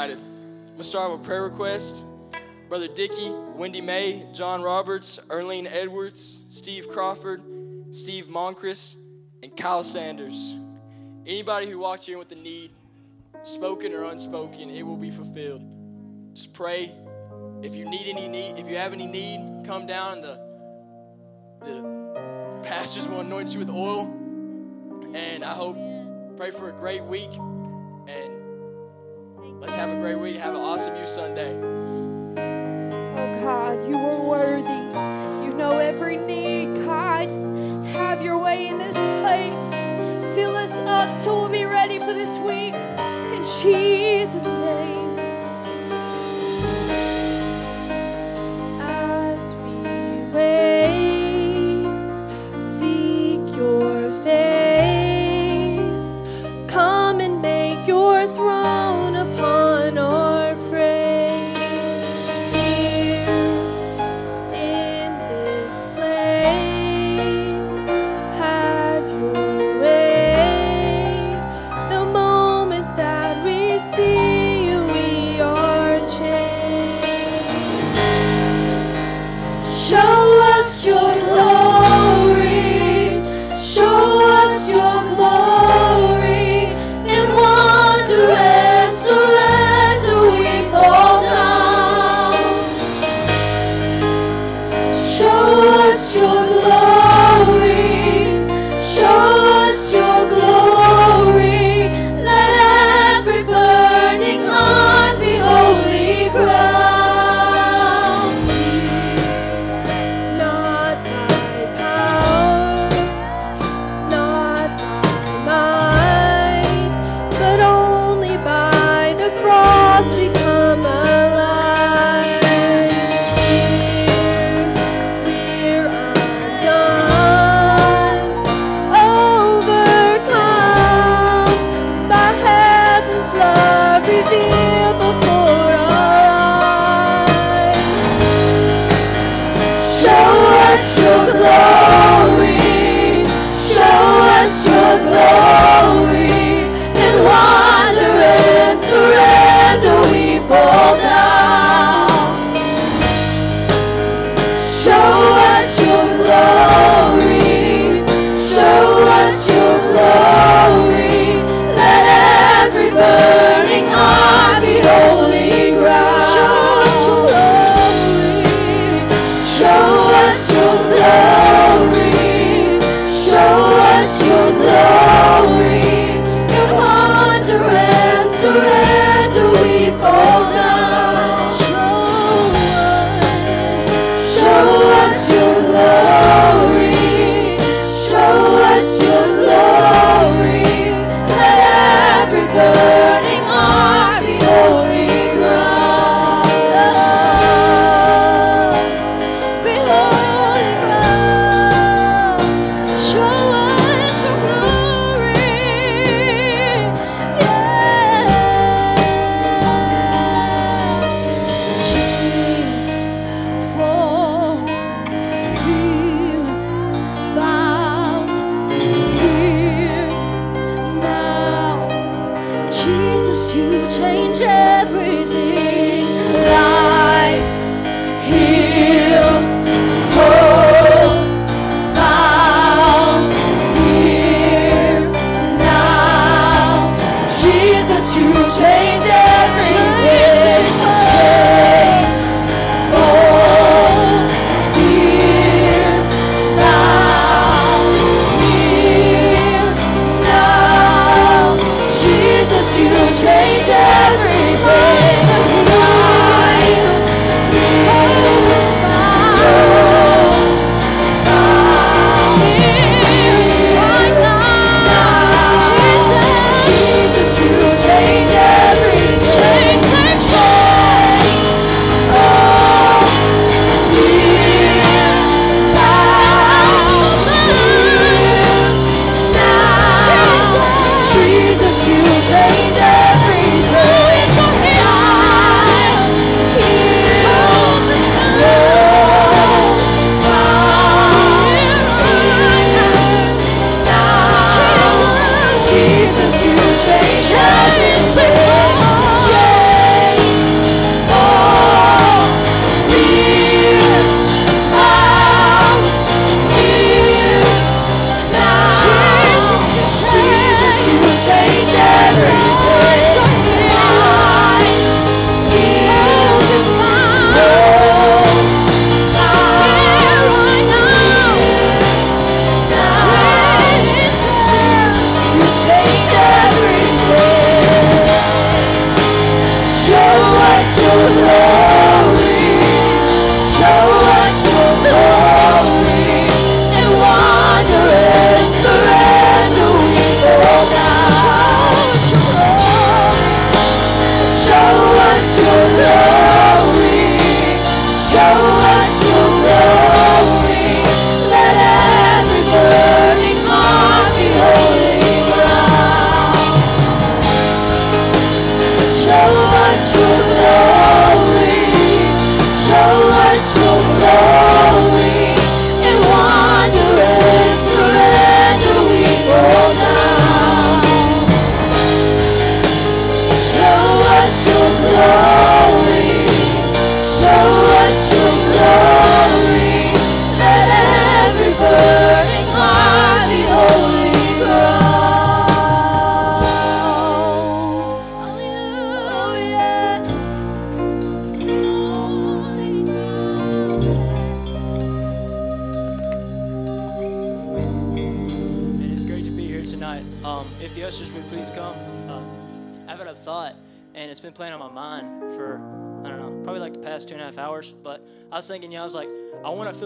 excited. I'm gonna start with a prayer request. Brother Dickey, Wendy May, John Roberts, Erlene Edwards, Steve Crawford, Steve Moncriss, and Kyle Sanders. Anybody who walks here with a need, spoken or unspoken, it will be fulfilled. Just pray. If you need any need, if you have any need, come down and the the pastors will anoint you with oil. And I hope pray for a great week. Let's have a great week. Have an awesome You Sunday. Oh God, you are worthy. You know every need, God. Have your way in this place. Fill us up so we'll be ready for this week. In Jesus' name.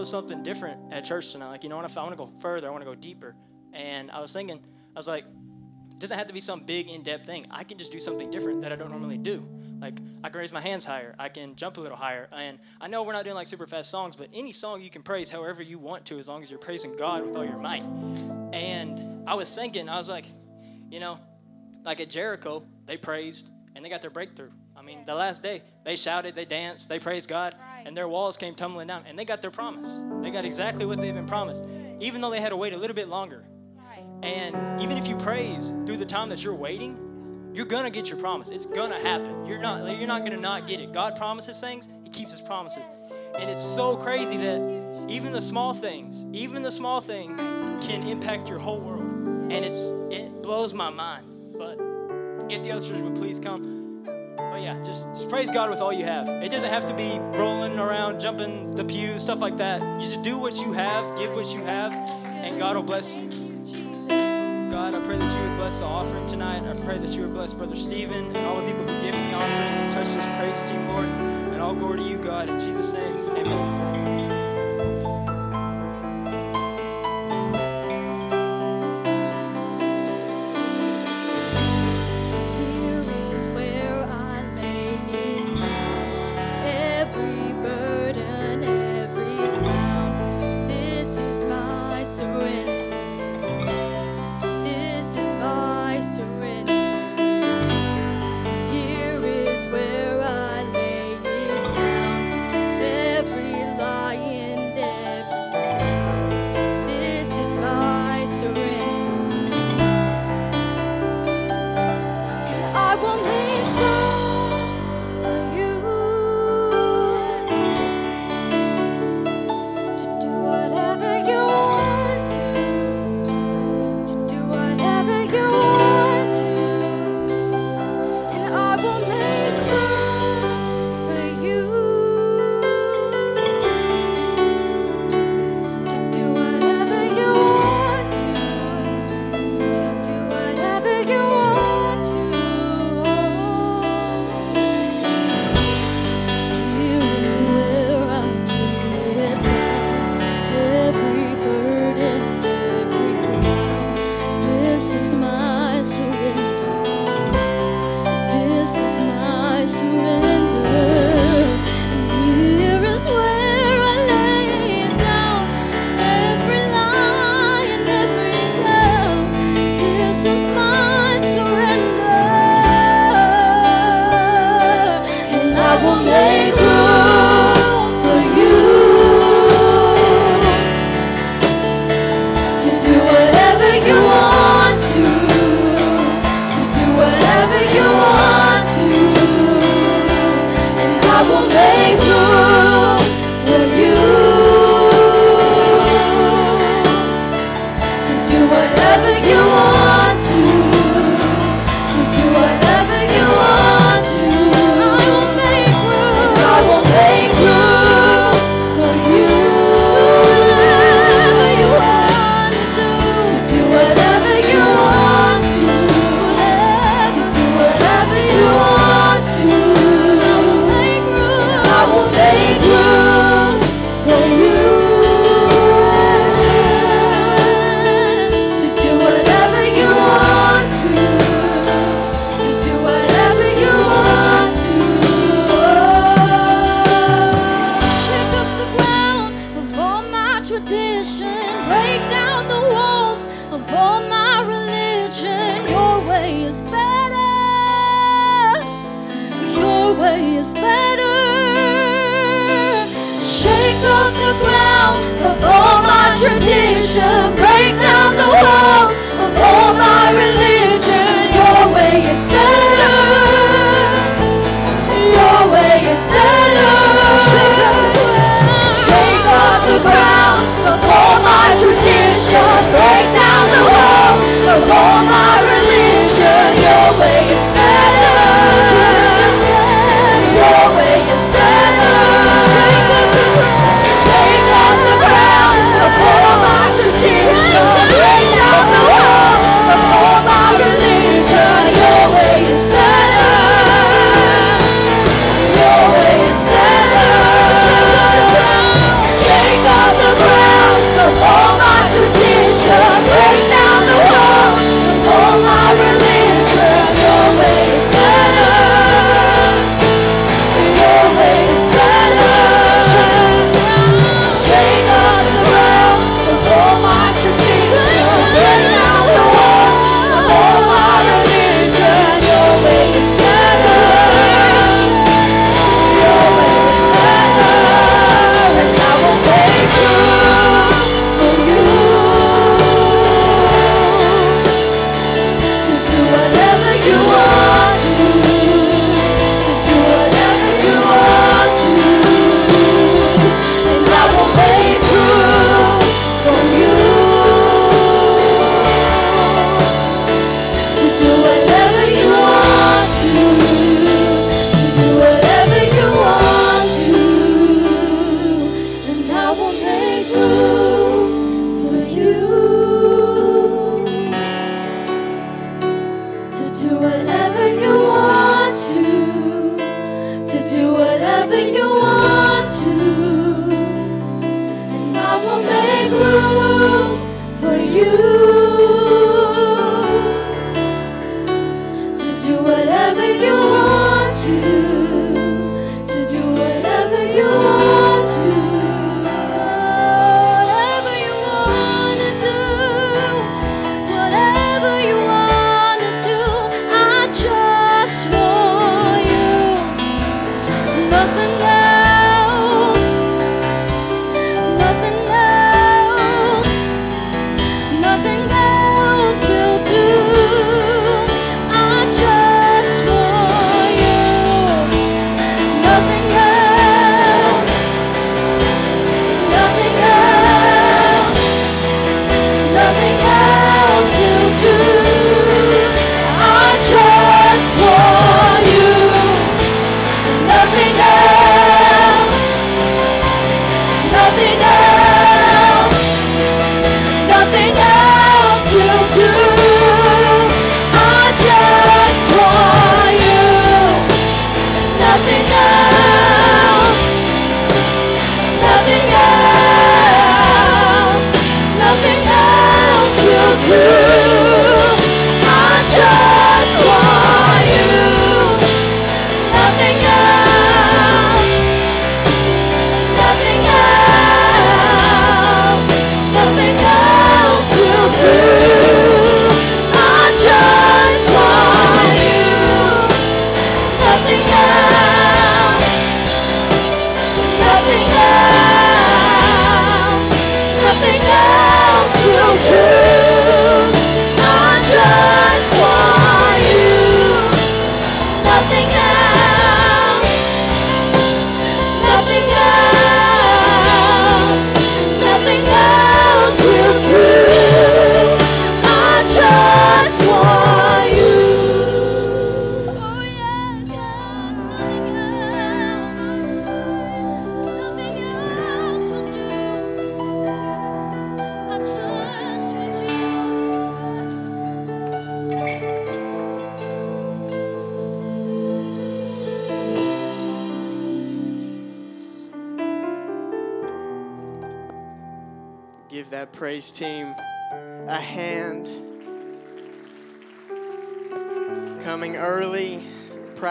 Feel something different at church tonight. Like, you know, what? I want to go further, I want to go deeper. And I was thinking, I was like, it doesn't have to be some big in-depth thing. I can just do something different that I don't normally do. Like I can raise my hands higher, I can jump a little higher, and I know we're not doing like super fast songs, but any song you can praise however you want to, as long as you're praising God with all your might. And I was thinking, I was like, you know, like at Jericho, they praised and they got their breakthrough. I mean, the last day, they shouted, they danced, they praised God, and their walls came tumbling down, and they got their promise. They got exactly what they've been promised, even though they had to wait a little bit longer. And even if you praise through the time that you're waiting, you're gonna get your promise. It's gonna happen. You're not you're not gonna not get it. God promises things, He keeps His promises. And it's so crazy that even the small things, even the small things can impact your whole world. And it's it blows my mind. But if the ushers would please come. But yeah, just, just praise God with all you have. It doesn't have to be rolling around, jumping the pews, stuff like that. You just do what you have, give what you have, and God will bless you. God, I pray that you would bless the offering tonight. I pray that you would bless Brother Stephen and all the people who give in the offering and touch this praise team, Lord. And all glory to you, God. In Jesus' name, amen.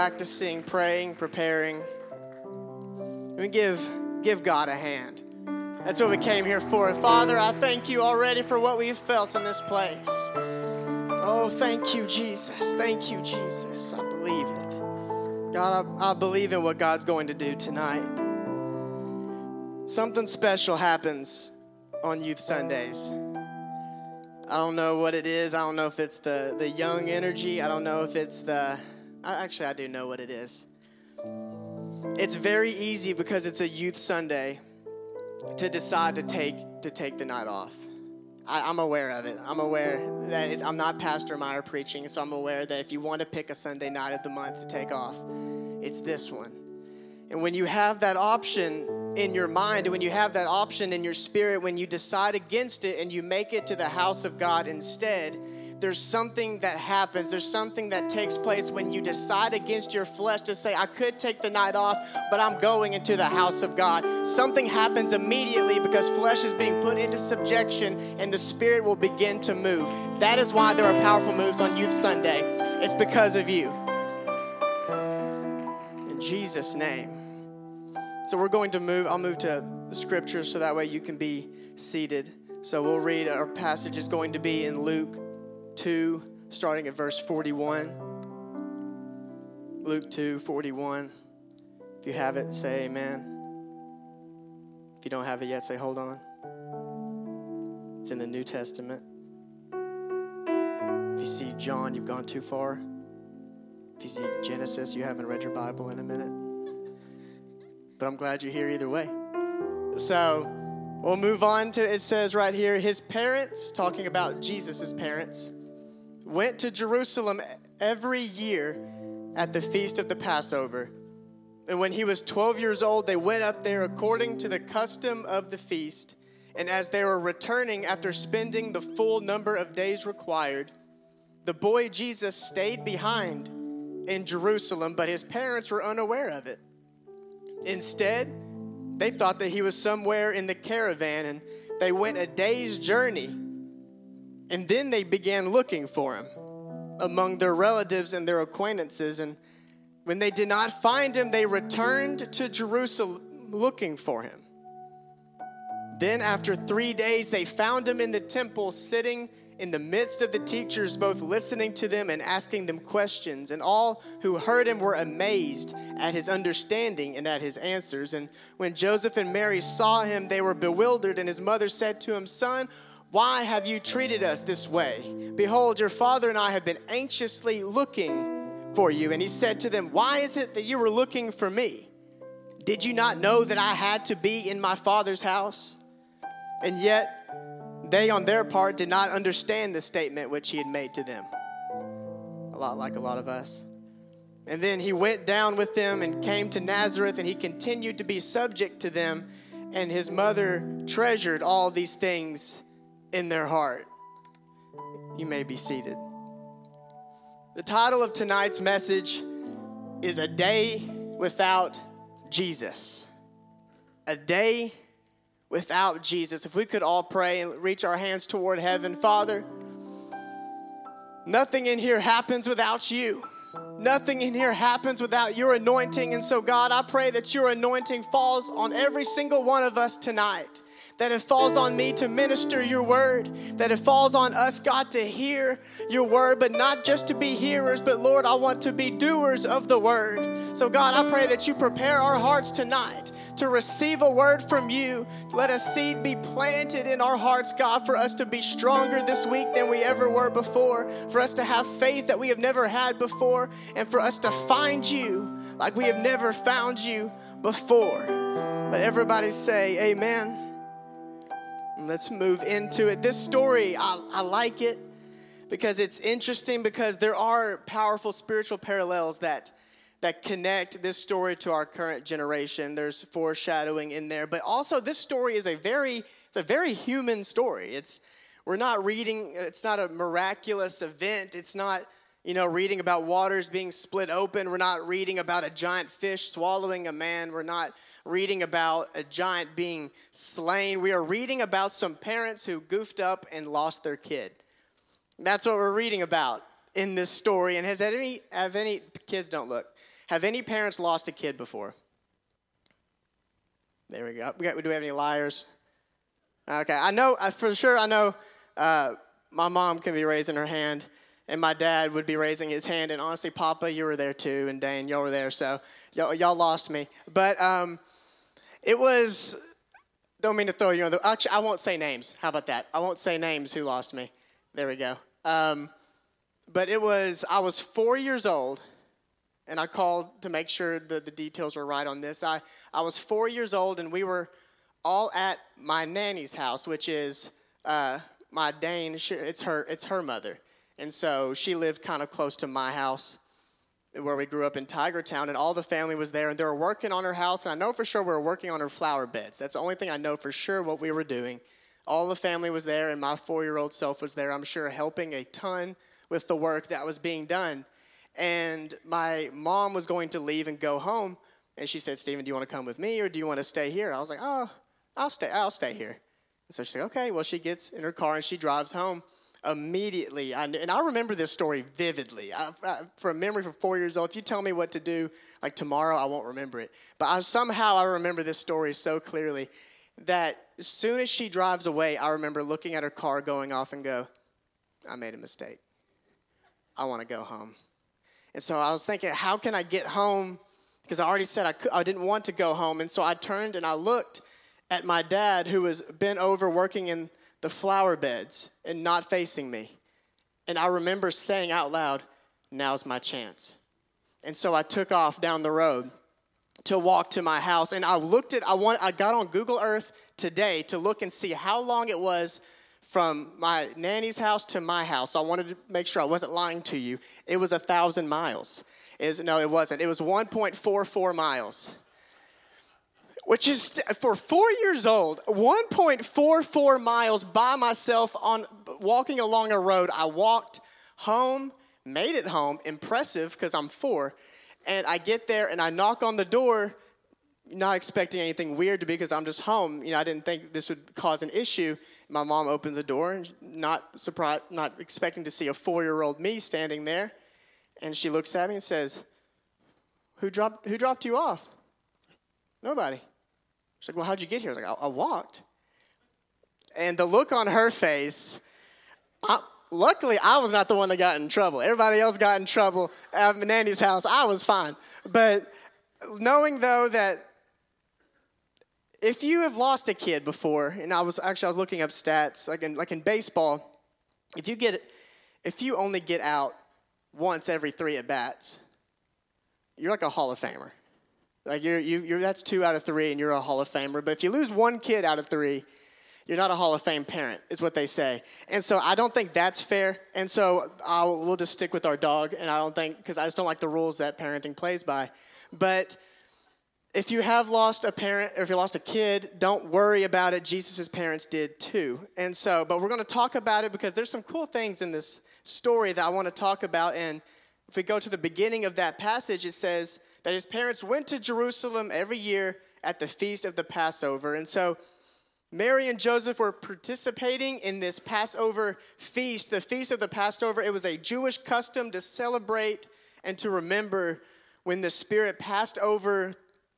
Practicing, praying, preparing. We give give God a hand. That's what we came here for. Father, I thank you already for what we've felt in this place. Oh, thank you, Jesus. Thank you, Jesus. I believe it. God, I, I believe in what God's going to do tonight. Something special happens on Youth Sundays. I don't know what it is. I don't know if it's the, the young energy. I don't know if it's the. Actually, I do know what it is. It's very easy because it's a Youth Sunday to decide to take to take the night off. I, am aware of it. I'm aware that it, I'm not Pastor Meyer preaching, so I'm aware that if you want to pick a Sunday night of the month to take off, it's this one. And when you have that option in your mind, when you have that option in your spirit, when you decide against it and you make it to the house of God instead, there's something that happens. There's something that takes place when you decide against your flesh to say, I could take the night off, but I'm going into the house of God. Something happens immediately because flesh is being put into subjection and the spirit will begin to move. That is why there are powerful moves on Youth Sunday. It's because of you. In Jesus' name. So we're going to move, I'll move to the scriptures so that way you can be seated. So we'll read, our passage is going to be in Luke 2, starting at verse 41. Luke 2, 41. If you have it, say amen. If you don't have it yet, say hold on. It's in the New Testament. If you see John, you've gone too far. If you see Genesis, you haven't read your Bible in a minute. But I'm glad you're here either way. So we'll move on to it says right here his parents, talking about Jesus' parents, went to Jerusalem every year at the feast of the Passover. And when he was 12 years old, they went up there according to the custom of the feast. And as they were returning after spending the full number of days required, the boy Jesus stayed behind in Jerusalem, but his parents were unaware of it. Instead, they thought that he was somewhere in the caravan and they went a day's journey. And then they began looking for him among their relatives and their acquaintances. And when they did not find him, they returned to Jerusalem looking for him. Then, after three days, they found him in the temple sitting in the midst of the teachers, both listening to them and asking them questions. And all who heard him were amazed at his understanding and at his answers. And when Joseph and Mary saw him, they were bewildered. And his mother said to him, Son, why have you treated us this way? Behold, your father and I have been anxiously looking for you. And he said to them, Why is it that you were looking for me? Did you not know that I had to be in my father's house? And yet, they, on their part, did not understand the statement which he had made to them. A lot like a lot of us. And then he went down with them and came to Nazareth, and he continued to be subject to them. And his mother treasured all these things in their heart. You may be seated. The title of tonight's message is A Day Without Jesus. A Day without Jesus. If we could all pray and reach our hands toward heaven, Father, nothing in here happens without you. Nothing in here happens without your anointing. And so, God, I pray that your anointing falls on every single one of us tonight. That it falls on me to minister your word. That it falls on us, God, to hear your word, but not just to be hearers, but Lord, I want to be doers of the word. So, God, I pray that you prepare our hearts tonight to receive a word from you. Let a seed be planted in our hearts, God, for us to be stronger this week than we ever were before, for us to have faith that we have never had before, and for us to find you like we have never found you before. Let everybody say, Amen. Let's move into it. This story, I, I like it because it's interesting because there are powerful spiritual parallels that that connect this story to our current generation. There's foreshadowing in there, but also this story is a very it's a very human story. It's we're not reading it's not a miraculous event. It's not you know reading about waters being split open. We're not reading about a giant fish swallowing a man. We're not reading about a giant being slain. We are reading about some parents who goofed up and lost their kid. That's what we're reading about in this story. And has any have any kids don't look? Have any parents lost a kid before? There we go. We got, do we have any liars? Okay, I know for sure. I know uh, my mom can be raising her hand, and my dad would be raising his hand. And honestly, Papa, you were there too, and Dane, y'all were there. So y'all, y'all lost me. But um, it was. Don't mean to throw you on the. Actually, I won't say names. How about that? I won't say names who lost me. There we go. Um, but it was. I was four years old, and I called to make sure that the details were right on this. I I was four years old, and we were all at my nanny's house, which is uh, my Dane. She, it's her. It's her mother, and so she lived kind of close to my house, where we grew up in Tigertown, and all the family was there, and they were working on her house. And I know for sure we were working on her flower beds. That's the only thing I know for sure what we were doing. All the family was there, and my four-year-old self was there. I'm sure helping a ton with the work that was being done. And my mom was going to leave and go home, and she said, "Stephen, do you want to come with me, or do you want to stay here?" I was like, "Oh, I'll stay. I'll stay here." And so she said, "Okay." Well, she gets in her car and she drives home immediately. I, and I remember this story vividly. I, I, from memory, from four years old, if you tell me what to do, like tomorrow, I won't remember it. But I, somehow I remember this story so clearly that as soon as she drives away, I remember looking at her car going off and go, "I made a mistake. I want to go home." And so I was thinking, how can I get home? Because I already said I, cou- I didn't want to go home. And so I turned and I looked at my dad, who was bent over working in the flower beds and not facing me. And I remember saying out loud, now's my chance. And so I took off down the road to walk to my house. And I looked at, I, want, I got on Google Earth today to look and see how long it was from my nanny's house to my house. So I wanted to make sure I wasn't lying to you. It was a thousand miles. Is no, it wasn't. It was 1.44 miles, which is for four years old. 1.44 miles by myself on walking along a road. I walked home, made it home. Impressive because I'm four, and I get there and I knock on the door not expecting anything weird to be because I'm just home. You know, I didn't think this would cause an issue. My mom opens the door and not surprised, not expecting to see a four-year-old me standing there, and she looks at me and says, "Who dropped Who dropped you off?" Nobody. She's like, "Well, how'd you get here?" I like, I, I walked. And the look on her face, I, luckily, I was not the one that got in trouble. Everybody else got in trouble at nanny's house. I was fine. But knowing though that if you have lost a kid before, and I was actually I was looking up stats, like in like in baseball, if you get if you only get out once every three at bats, you're like a Hall of Famer. Like you're you you're that's two out of three, and you're a Hall of Famer. But if you lose one kid out of three, you're not a Hall of Fame parent, is what they say. And so I don't think that's fair. And so I'll, we'll just stick with our dog. And I don't think, because I just don't like the rules that parenting plays by. But if you have lost a parent or if you lost a kid, don't worry about it. Jesus' parents did too. And so, but we're going to talk about it because there's some cool things in this story that I want to talk about. And if we go to the beginning of that passage, it says that his parents went to Jerusalem every year at the feast of the Passover. And so, Mary and Joseph were participating in this Passover feast. The feast of the Passover, it was a Jewish custom to celebrate and to remember when the Spirit passed over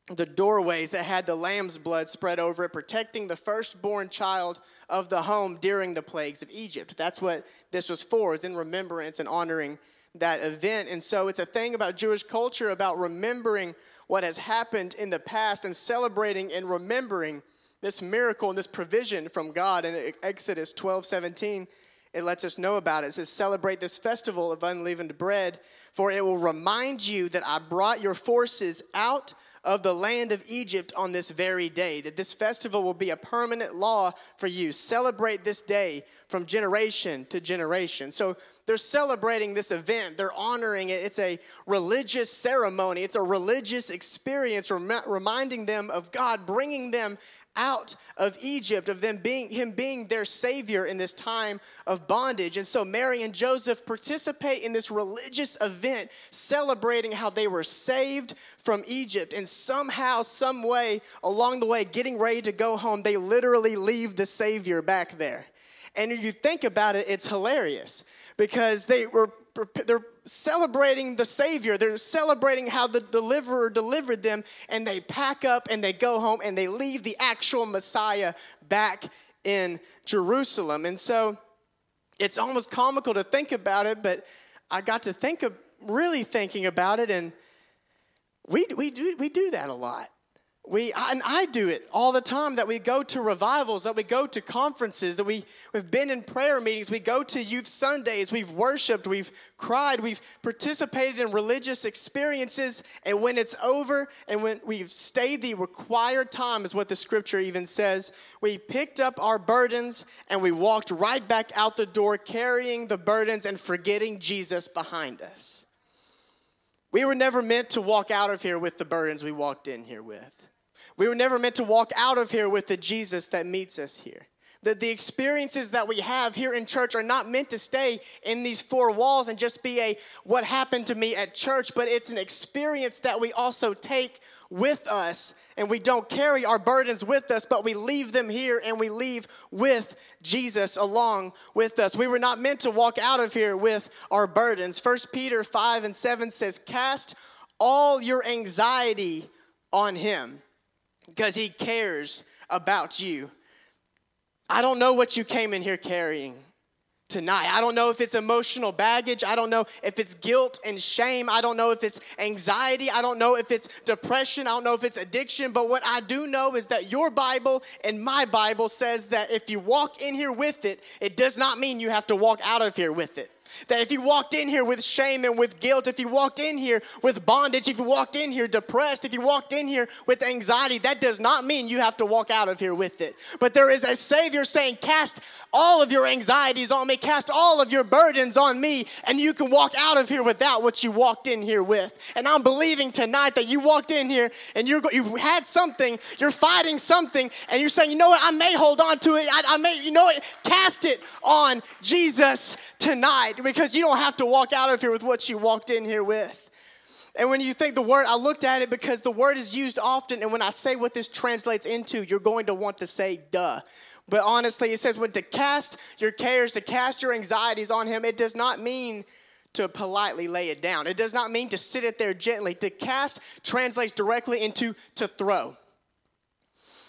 the doorways that had the lamb's blood spread over it, protecting the firstborn child of the home during the plagues of Egypt. That's what this was for, is in remembrance and honoring that event. And so it's a thing about Jewish culture about remembering what has happened in the past and celebrating and remembering this miracle and this provision from God. In Exodus 12 17, it lets us know about it. It says, Celebrate this festival of unleavened bread, for it will remind you that I brought your forces out of the land of Egypt on this very day, that this festival will be a permanent law for you. Celebrate this day from generation to generation. So they're celebrating this event, they're honoring it. It's a religious ceremony, it's a religious experience, rem- reminding them of God, bringing them out of Egypt, of them being him being their savior in this time of bondage. And so Mary and Joseph participate in this religious event celebrating how they were saved from Egypt. And somehow, some way along the way, getting ready to go home, they literally leave the savior back there. And if you think about it, it's hilarious because they were they're celebrating the savior. They're celebrating how the deliverer delivered them and they pack up and they go home and they leave the actual messiah back in jerusalem. And so it's almost comical to think about it but i got to think of really thinking about it and we, we, do, we do that a lot we, and I do it all the time that we go to revivals, that we go to conferences, that we, we've been in prayer meetings, we go to youth Sundays, we've worshiped, we've cried, we've participated in religious experiences, and when it's over and when we've stayed the required time, is what the scripture even says, we picked up our burdens and we walked right back out the door carrying the burdens and forgetting Jesus behind us. We were never meant to walk out of here with the burdens we walked in here with. We were never meant to walk out of here with the Jesus that meets us here. That the experiences that we have here in church are not meant to stay in these four walls and just be a what happened to me at church, but it's an experience that we also take with us and we don't carry our burdens with us, but we leave them here and we leave with Jesus along with us. We were not meant to walk out of here with our burdens. 1 Peter 5 and 7 says, Cast all your anxiety on him because he cares about you. I don't know what you came in here carrying tonight. I don't know if it's emotional baggage. I don't know if it's guilt and shame. I don't know if it's anxiety. I don't know if it's depression. I don't know if it's addiction. But what I do know is that your Bible and my Bible says that if you walk in here with it, it does not mean you have to walk out of here with it. That if you walked in here with shame and with guilt, if you walked in here with bondage, if you walked in here depressed, if you walked in here with anxiety, that does not mean you have to walk out of here with it. But there is a Savior saying, Cast all of your anxieties on me, cast all of your burdens on me, and you can walk out of here without what you walked in here with. And I'm believing tonight that you walked in here and you're, you've had something, you're fighting something, and you're saying, you know what, I may hold on to it. I, I may, you know what, cast it on Jesus tonight because you don't have to walk out of here with what you walked in here with. And when you think the word, I looked at it because the word is used often, and when I say what this translates into, you're going to want to say, duh. But honestly, it says when to cast your cares, to cast your anxieties on him, it does not mean to politely lay it down. It does not mean to sit it there gently. To cast translates directly into to throw.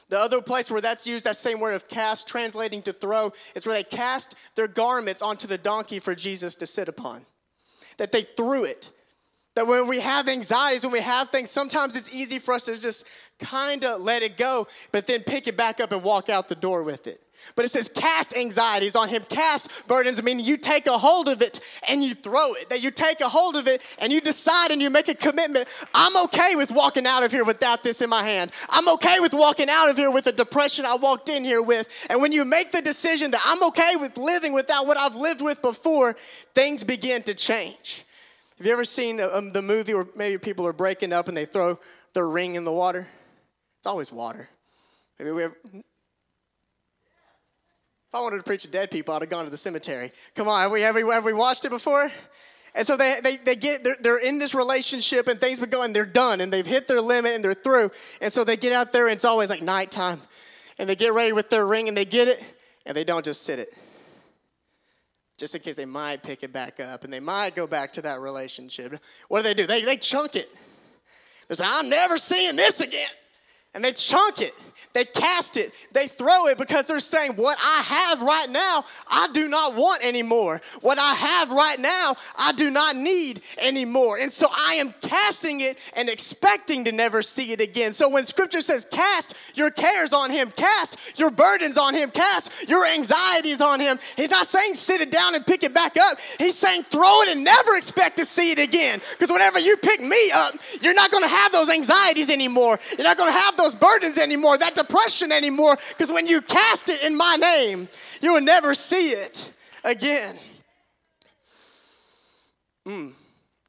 The other place where that's used, that same word of cast, translating to throw, is where they cast their garments onto the donkey for Jesus to sit upon. That they threw it. That when we have anxieties, when we have things, sometimes it's easy for us to just kind of let it go, but then pick it back up and walk out the door with it. But it says cast anxieties on him, cast burdens, meaning you take a hold of it and you throw it. That you take a hold of it and you decide and you make a commitment. I'm okay with walking out of here without this in my hand. I'm okay with walking out of here with the depression I walked in here with. And when you make the decision that I'm okay with living without what I've lived with before, things begin to change. Have you ever seen um, the movie where maybe people are breaking up and they throw their ring in the water? It's always water. Maybe we ever, if I wanted to preach to dead people, I'd have gone to the cemetery. Come on, have we, have we, have we watched it before? And so they, they, they get, they're, they're in this relationship and things been going, they're done and they've hit their limit and they're through. And so they get out there and it's always like nighttime. And they get ready with their ring and they get it and they don't just sit it. Just in case they might pick it back up and they might go back to that relationship. What do they do? They, they chunk it. They say, I'm never seeing this again and they chunk it, they cast it, they throw it because they're saying, What I have right now, I do not want anymore. What I have right now, I do not need anymore. And so I am casting it and expecting to never see it again. So when scripture says, Cast your cares on him, cast your burdens on him, cast your anxieties on him, he's not saying sit it down and pick it back up. He's saying throw it and never expect to see it again. Because whenever you pick me up, you're not going to have those anxieties anymore. You're not going to have those burdens anymore, that depression anymore, because when you cast it in my name, you will never see it again. Mm.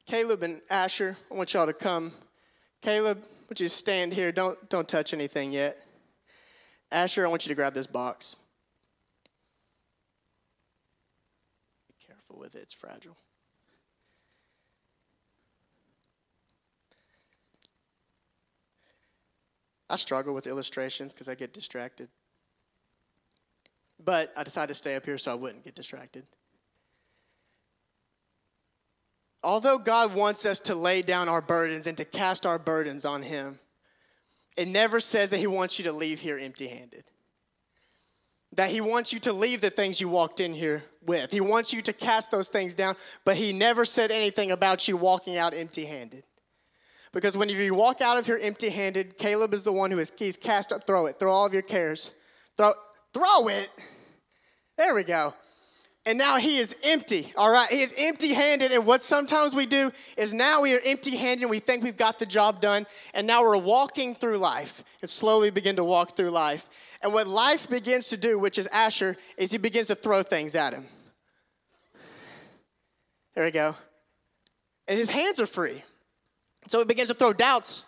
Caleb and Asher, I want y'all to come. Caleb, would you stand here? Don't, don't touch anything yet. Asher, I want you to grab this box. Be careful with it, it's fragile. I struggle with illustrations because I get distracted. But I decided to stay up here so I wouldn't get distracted. Although God wants us to lay down our burdens and to cast our burdens on Him, it never says that He wants you to leave here empty handed. That He wants you to leave the things you walked in here with. He wants you to cast those things down, but He never said anything about you walking out empty handed. Because when you walk out of here empty handed, Caleb is the one who is he's cast up, throw it, throw all of your cares. Throw, throw it. There we go. And now he is empty, all right? He is empty handed. And what sometimes we do is now we are empty handed and we think we've got the job done. And now we're walking through life and slowly begin to walk through life. And what life begins to do, which is Asher, is he begins to throw things at him. There we go. And his hands are free. So he begins to throw doubts.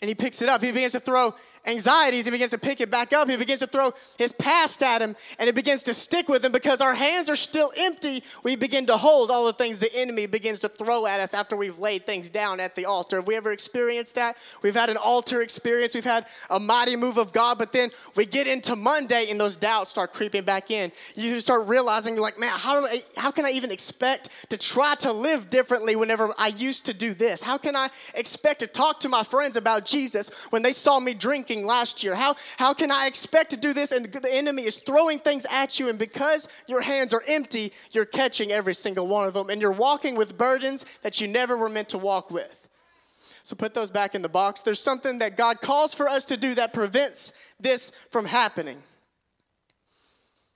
And he picks it up. He begins to throw anxieties. He begins to pick it back up. He begins to throw his past at him and it begins to stick with him because our hands are still empty. We begin to hold all the things the enemy begins to throw at us after we've laid things down at the altar. Have we ever experienced that? We've had an altar experience. We've had a mighty move of God, but then we get into Monday and those doubts start creeping back in. You start realizing, you're like, man, how, I, how can I even expect to try to live differently whenever I used to do this? How can I expect to talk to my friends about Jesus when they saw me drinking last year? How, how can I expect to do this? And the enemy is throwing things at you, and because your hands are empty, you're catching every single one of them, and you're walking with burdens that you never were meant to walk with. So put those back in the box. There's something that God calls for us to do that prevents this from happening.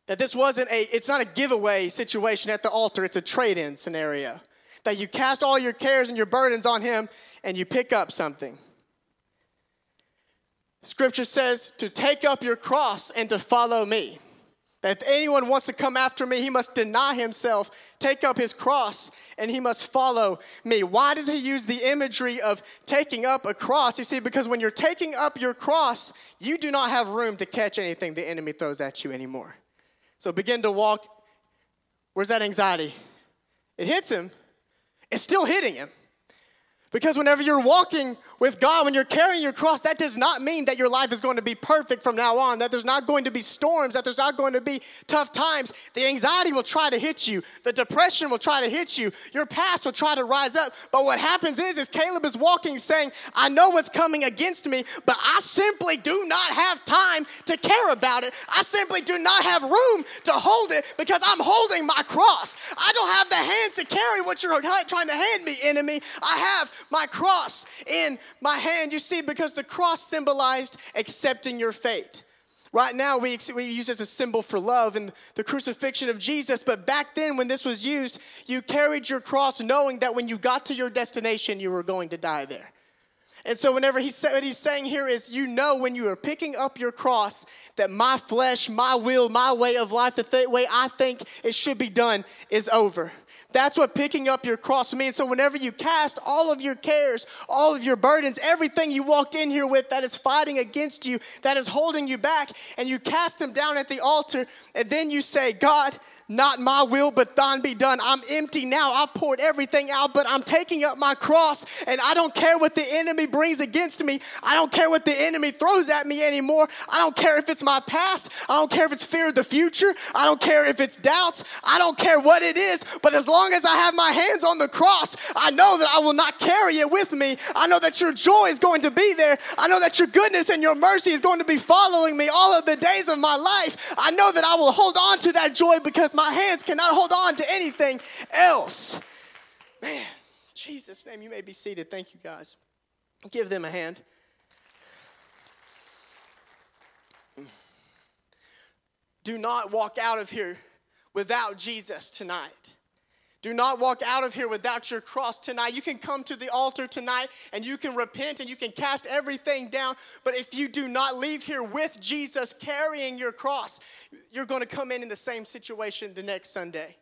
That this wasn't a, it's not a giveaway situation at the altar, it's a trade in scenario. That you cast all your cares and your burdens on Him and you pick up something. Scripture says to take up your cross and to follow me. That if anyone wants to come after me, he must deny himself, take up his cross, and he must follow me. Why does he use the imagery of taking up a cross? You see, because when you're taking up your cross, you do not have room to catch anything the enemy throws at you anymore. So begin to walk. Where's that anxiety? It hits him, it's still hitting him. Because whenever you're walking with God, when you're carrying your cross, that does not mean that your life is going to be perfect from now on, that there's not going to be storms, that there's not going to be tough times. The anxiety will try to hit you, the depression will try to hit you, your past will try to rise up. But what happens is, is Caleb is walking saying, I know what's coming against me, but I simply do not have time to care about it. I simply do not have room to hold it because I'm holding my cross. I don't have the hands to carry what you're trying to hand me, enemy. I have my cross in my hand. You see, because the cross symbolized accepting your fate. Right now, we, we use it as a symbol for love and the crucifixion of Jesus. But back then, when this was used, you carried your cross knowing that when you got to your destination, you were going to die there. And so, whenever he said what he's saying here is, you know, when you are picking up your cross, that my flesh, my will, my way of life, the th- way I think it should be done, is over. That's what picking up your cross means. So, whenever you cast all of your cares, all of your burdens, everything you walked in here with that is fighting against you, that is holding you back, and you cast them down at the altar, and then you say, God, not my will, but thine be done. I'm empty now. I poured everything out, but I'm taking up my cross, and I don't care what the enemy brings against me. I don't care what the enemy throws at me anymore. I don't care if it's my past. I don't care if it's fear of the future. I don't care if it's doubts. I don't care what it is, but as long as I have my hands on the cross, I know that I will not carry it with me. I know that your joy is going to be there. I know that your goodness and your mercy is going to be following me all of the days of my life. I know that I will hold on to that joy because my hands cannot hold on to anything else. Man, Jesus' name, you may be seated. Thank you, guys. Give them a hand. Do not walk out of here without Jesus tonight. Do not walk out of here without your cross tonight. You can come to the altar tonight and you can repent and you can cast everything down. But if you do not leave here with Jesus carrying your cross, you're going to come in in the same situation the next Sunday.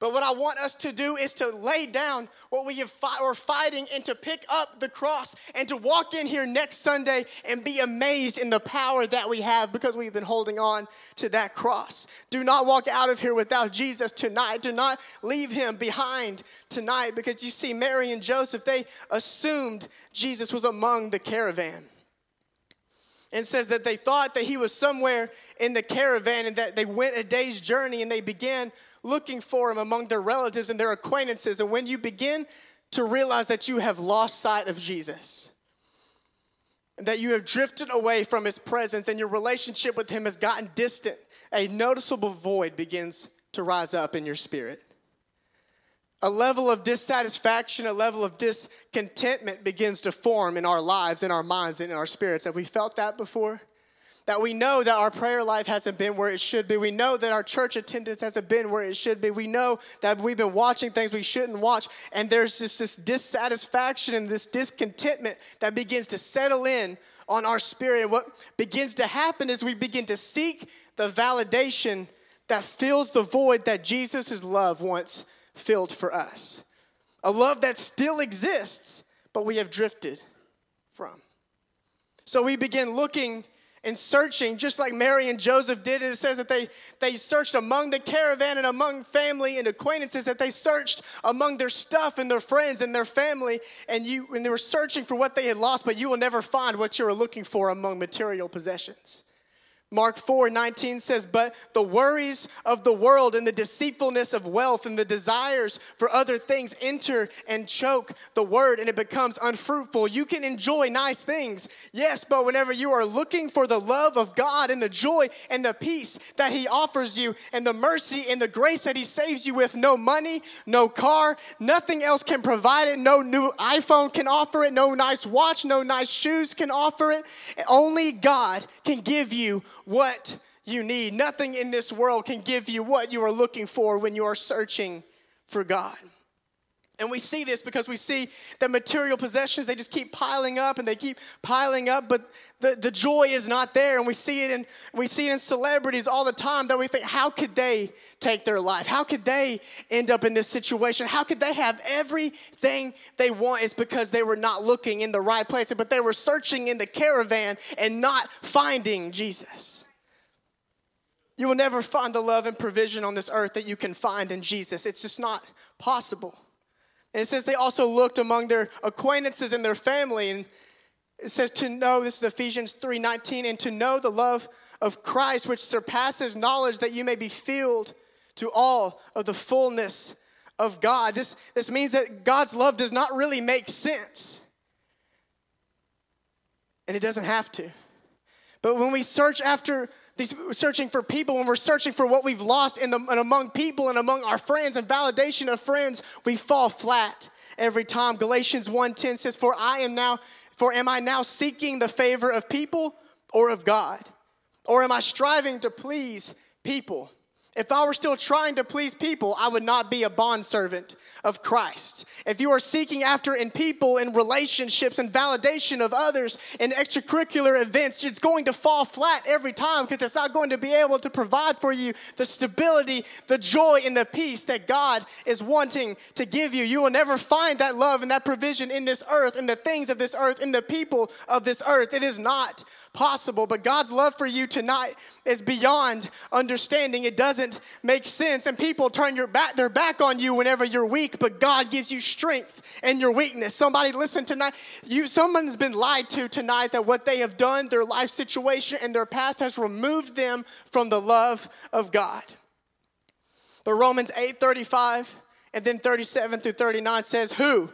But what I want us to do is to lay down what we have fi- we're fighting and to pick up the cross and to walk in here next Sunday and be amazed in the power that we have because we've been holding on to that cross. Do not walk out of here without Jesus tonight. Do not leave him behind tonight because you see, Mary and Joseph, they assumed Jesus was among the caravan and says that they thought that he was somewhere in the caravan and that they went a day's journey and they began looking for him among their relatives and their acquaintances. And when you begin to realize that you have lost sight of Jesus, and that you have drifted away from his presence and your relationship with him has gotten distant, a noticeable void begins to rise up in your spirit. A level of dissatisfaction, a level of discontentment begins to form in our lives, in our minds, and in our spirits. Have we felt that before? That we know that our prayer life hasn't been where it should be. We know that our church attendance hasn't been where it should be. We know that we've been watching things we shouldn't watch. And there's just this dissatisfaction and this discontentment that begins to settle in on our spirit. And what begins to happen is we begin to seek the validation that fills the void that Jesus' love once filled for us. A love that still exists, but we have drifted from. So we begin looking and searching, just like Mary and Joseph did. And It says that they, they searched among the caravan and among family and acquaintances, that they searched among their stuff and their friends and their family, and you and they were searching for what they had lost, but you will never find what you were looking for among material possessions. Mark 4 19 says, But the worries of the world and the deceitfulness of wealth and the desires for other things enter and choke the word, and it becomes unfruitful. You can enjoy nice things, yes, but whenever you are looking for the love of God and the joy and the peace that He offers you, and the mercy and the grace that He saves you with, no money, no car, nothing else can provide it. No new iPhone can offer it, no nice watch, no nice shoes can offer it. Only God can give you what you need. Nothing in this world can give you what you are looking for when you are searching for God. And we see this because we see that material possessions, they just keep piling up and they keep piling up, but the, the joy is not there. And we see it in we see it in celebrities all the time that we think, how could they take their life? How could they end up in this situation? How could they have everything they want? It's because they were not looking in the right place, but they were searching in the caravan and not finding Jesus. You will never find the love and provision on this earth that you can find in Jesus. It's just not possible. And it says they also looked among their acquaintances and their family. And it says to know, this is Ephesians 3:19, and to know the love of Christ, which surpasses knowledge, that you may be filled to all of the fullness of God. This, this means that God's love does not really make sense. And it doesn't have to. But when we search after these searching for people, when we're searching for what we've lost in the, and among people and among our friends and validation of friends, we fall flat every time. Galatians 1:10 says, "For I am now, for am I now seeking the favor of people or of God? Or am I striving to please people?" If I were still trying to please people, I would not be a bondservant of Christ. If you are seeking after in people, in relationships, and validation of others, in extracurricular events, it's going to fall flat every time because it's not going to be able to provide for you the stability, the joy, and the peace that God is wanting to give you. You will never find that love and that provision in this earth, in the things of this earth, in the people of this earth. It is not possible. But God's love for you tonight is beyond understanding. It doesn't make sense. And people turn your back, their back on you whenever you're weak, but God gives you strength in your weakness. Somebody listen tonight. You someone's been lied to tonight that what they have done, their life situation and their past has removed them from the love of God. But Romans 8 35 and then 37 through 39 says, Who?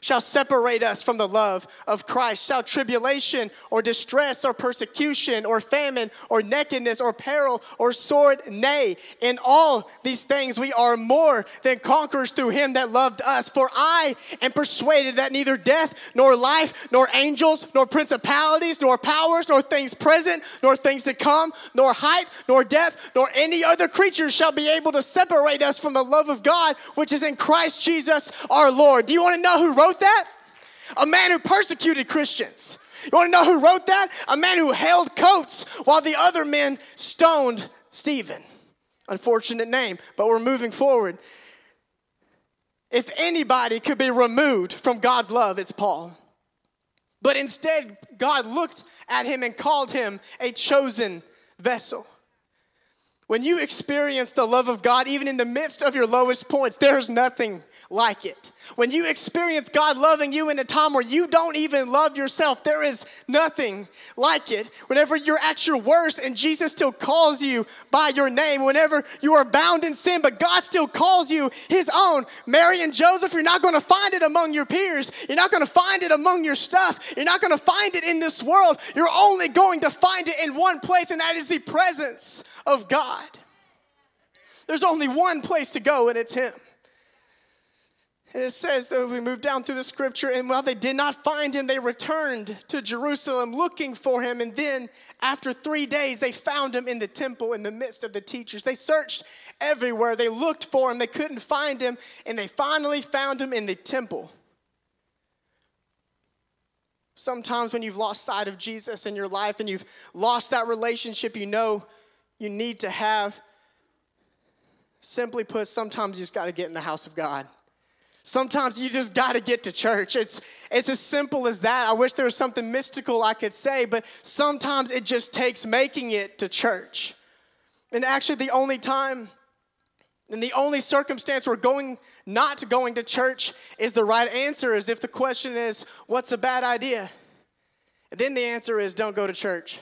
Shall separate us from the love of Christ? Shall tribulation or distress or persecution or famine or nakedness or peril or sword? Nay, in all these things we are more than conquerors through him that loved us. For I am persuaded that neither death nor life nor angels nor principalities nor powers nor things present nor things to come nor height nor depth nor any other creature shall be able to separate us from the love of God which is in Christ Jesus our Lord. Do you want to know who wrote that? A man who persecuted Christians. You want to know who wrote that? A man who held coats while the other men stoned Stephen. Unfortunate name, but we're moving forward. if anybody could be removed from God's love, it's Paul. But instead, God looked at him and called him a chosen vessel. When you experience the love of God, even in the midst of your lowest points, there's nothing like it. When you experience God loving you in a time where you don't even love yourself, there is nothing like it. Whenever you're at your worst and Jesus still calls you by your name, whenever you are bound in sin, but God still calls you his own. Mary and Joseph, you're not going to find it among your peers. You're not going to find it among your stuff. You're not going to find it in this world. You're only going to find it in one place, and that is the presence of God. There's only one place to go, and it's him. And it says that we move down through the scripture, and while they did not find him, they returned to Jerusalem looking for him. And then, after three days, they found him in the temple in the midst of the teachers. They searched everywhere, they looked for him, they couldn't find him, and they finally found him in the temple. Sometimes, when you've lost sight of Jesus in your life and you've lost that relationship you know you need to have, simply put, sometimes you just got to get in the house of God. Sometimes you just got to get to church. It's, it's as simple as that. I wish there was something mystical I could say, but sometimes it just takes making it to church. And actually, the only time and the only circumstance where going not going to church is the right answer is if the question is, what's a bad idea? And then the answer is, don't go to church.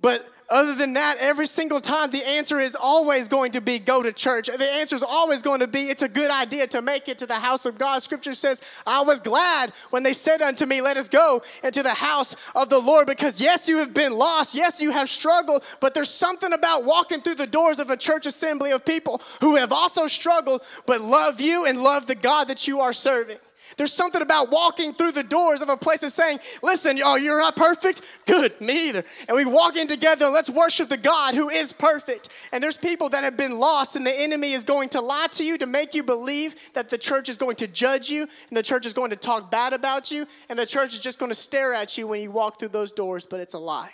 But other than that, every single time the answer is always going to be go to church. The answer is always going to be it's a good idea to make it to the house of God. Scripture says, I was glad when they said unto me, Let us go into the house of the Lord. Because yes, you have been lost. Yes, you have struggled. But there's something about walking through the doors of a church assembly of people who have also struggled, but love you and love the God that you are serving. There's something about walking through the doors of a place and saying, Listen, oh, you're not perfect? Good, me either. And we walk in together and let's worship the God who is perfect. And there's people that have been lost, and the enemy is going to lie to you to make you believe that the church is going to judge you, and the church is going to talk bad about you, and the church is just going to stare at you when you walk through those doors, but it's a lie.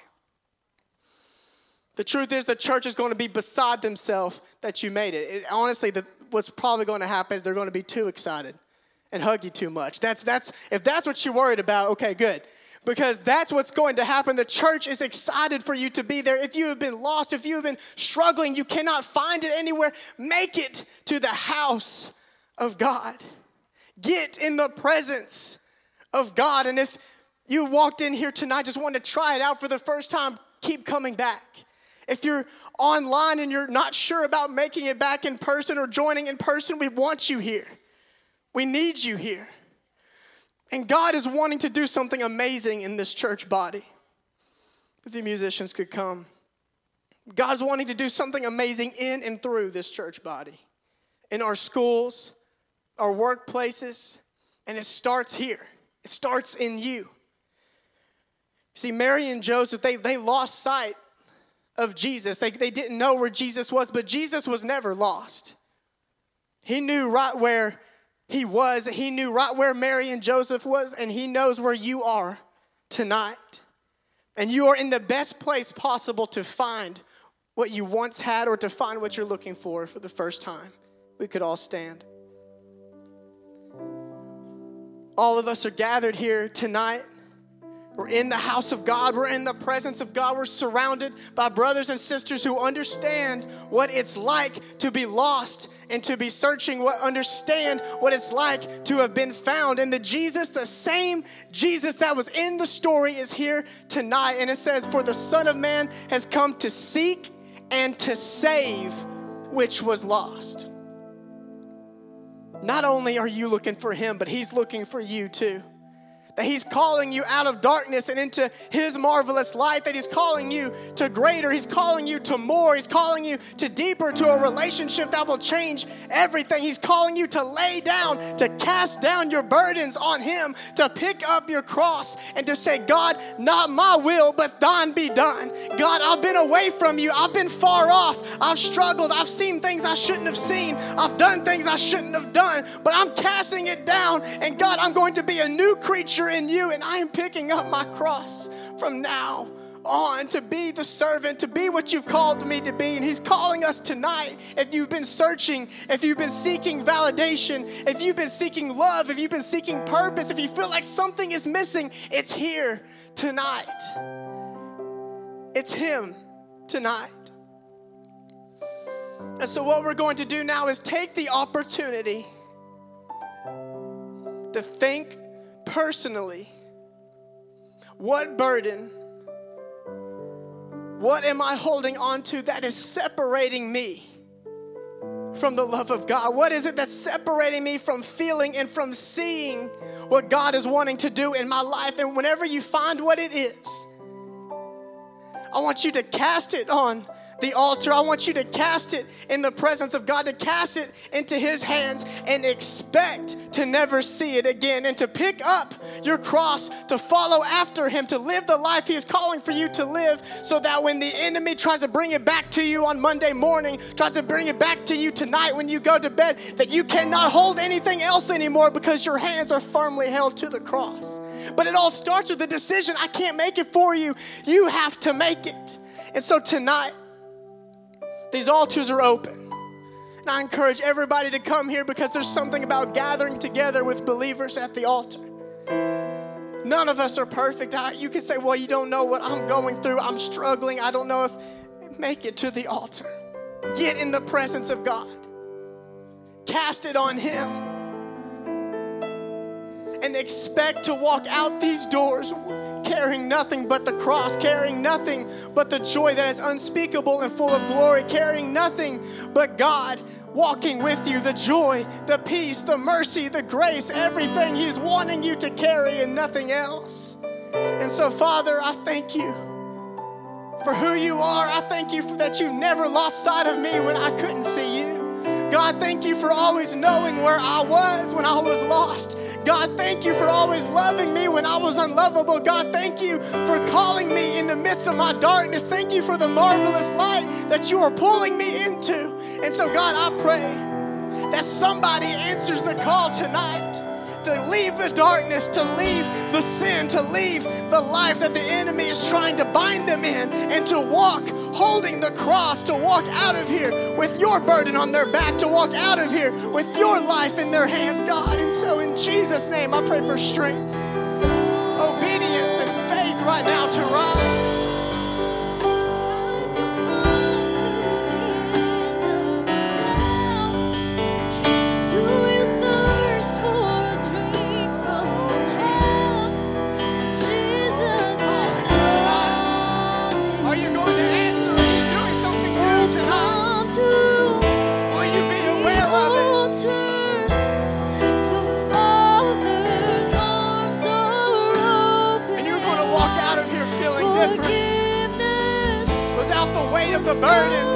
The truth is, the church is going to be beside themselves that you made it. it honestly, the, what's probably going to happen is they're going to be too excited and hug you too much. That's, that's, if that's what you're worried about, okay, good. Because that's what's going to happen. The church is excited for you to be there. If you have been lost, if you have been struggling, you cannot find it anywhere, make it to the house of God. Get in the presence of God. And if you walked in here tonight, just wanted to try it out for the first time, keep coming back. If you're online and you're not sure about making it back in person or joining in person, we want you here. We need you here. And God is wanting to do something amazing in this church body. If the musicians could come. God's wanting to do something amazing in and through this church body, in our schools, our workplaces, and it starts here. It starts in you. See, Mary and Joseph, they, they lost sight of Jesus. They, they didn't know where Jesus was, but Jesus was never lost. He knew right where he was. He knew right where Mary and Joseph was, and he knows where you are tonight. And you are in the best place possible to find what you once had or to find what you're looking for for the first time. We could all stand. All of us are gathered here tonight we're in the house of God. We're in the presence of God. We're surrounded by brothers and sisters who understand what it's like to be lost and to be searching, what understand what it's like to have been found. And the Jesus, the same Jesus that was in the story, is here tonight. And it says, For the Son of Man has come to seek and to save which was lost. Not only are you looking for him, but he's looking for you too that He's calling you out of darkness and into His marvelous light, that He's calling you to greater, He's calling you to more, He's calling you to deeper, to a relationship that will change everything. He's calling you to lay down, to cast down your burdens on Him, to pick up your cross and to say, God, not my will, but thine be done. God, I've been away from you, I've been far off, I've struggled, I've seen things I shouldn't have seen, I've done things I shouldn't have done, but I'm casting it down, and God, I'm going to be a new creature in you, and I am picking up my cross from now on to be the servant, to be what you've called me to be. And He's calling us tonight. If you've been searching, if you've been seeking validation, if you've been seeking love, if you've been seeking purpose, if you feel like something is missing, it's here tonight. It's Him tonight. And so, what we're going to do now is take the opportunity to think personally what burden, what am I holding on to that is separating me from the love of God? What is it that's separating me from feeling and from seeing what God is wanting to do in my life? And whenever you find what it is, I want you to cast it on the altar. I want you to cast it in the presence of God, to cast it into His hands and expect to never see it again, and to pick up your cross, to follow after Him, to live the life He is calling for you to live, so that when the enemy tries to bring it back to you on Monday morning, tries to bring it back to you tonight when you go to bed, that you cannot hold anything else anymore because your hands are firmly held to the cross. But it all starts with the decision. I can't make it for you. You have to make it. And so tonight, these altars are open. And I encourage everybody to come here because there's something about gathering together with believers at the altar. None of us are perfect. I, you can say, well, you don't know what I'm going through. I'm struggling. I don't know if. Make it to the altar. Get in the presence of God. Cast it on Him. And expect to walk out these doors carrying nothing but the cross, carrying nothing but the joy that is unspeakable and full of glory, carrying nothing but God walking with you the joy, the peace, the mercy, the grace, everything He's wanting you to carry and nothing else. And so, Father, I thank you for who you are. I thank you for that you never lost sight of me when I couldn't see you. God, thank you for always knowing where I was when I was lost. God, thank you for always loving me when I was unlovable. God, thank you for calling me in the midst of my darkness. Thank you for the marvelous light that you are pulling me into. And so, God, I pray that somebody answers the call tonight to leave the darkness, to leave the sin, to leave the life that the enemy is trying to bind them in, and to walk holding the cross, to walk out of here with your burden on their back, to walk out of here with your life in their hands, God. And so, in Jesus' name, I pray for strength, obedience, and faith right now to rise. The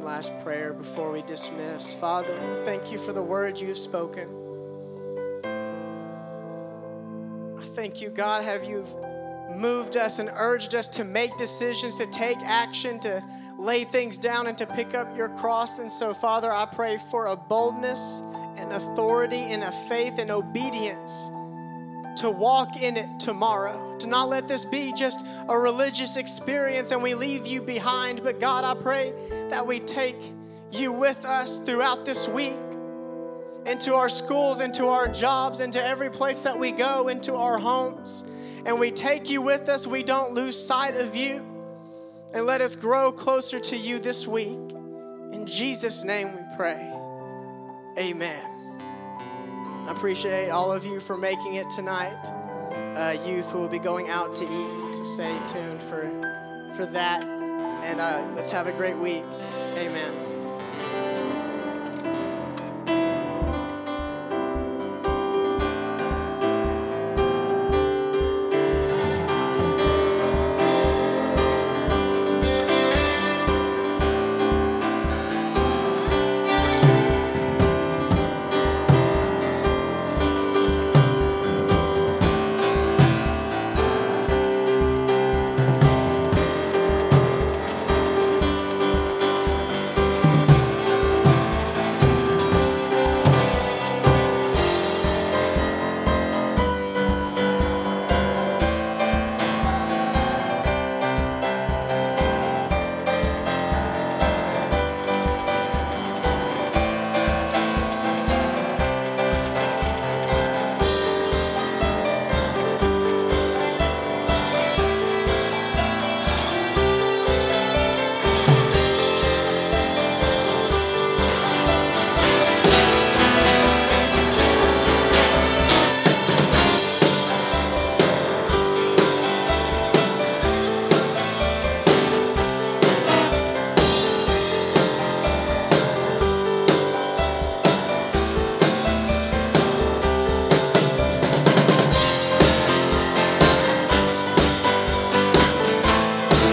one last prayer before we dismiss. Father, thank you for the words you have spoken. I thank you, God, have you moved us and urged us to make decisions, to take action, to lay things down, and to pick up your cross. And so, Father, I pray for a boldness and authority and a faith and obedience to walk in it tomorrow. To not let this be just a religious experience and we leave you behind. But God, I pray that we take you with us throughout this week into our schools, into our jobs, into every place that we go, into our homes. And we take you with us. We don't lose sight of you. And let us grow closer to you this week. In Jesus' name we pray. Amen. I appreciate all of you for making it tonight. Uh, youth will be going out to eat, so stay tuned for for that. And uh, let's have a great week. Amen.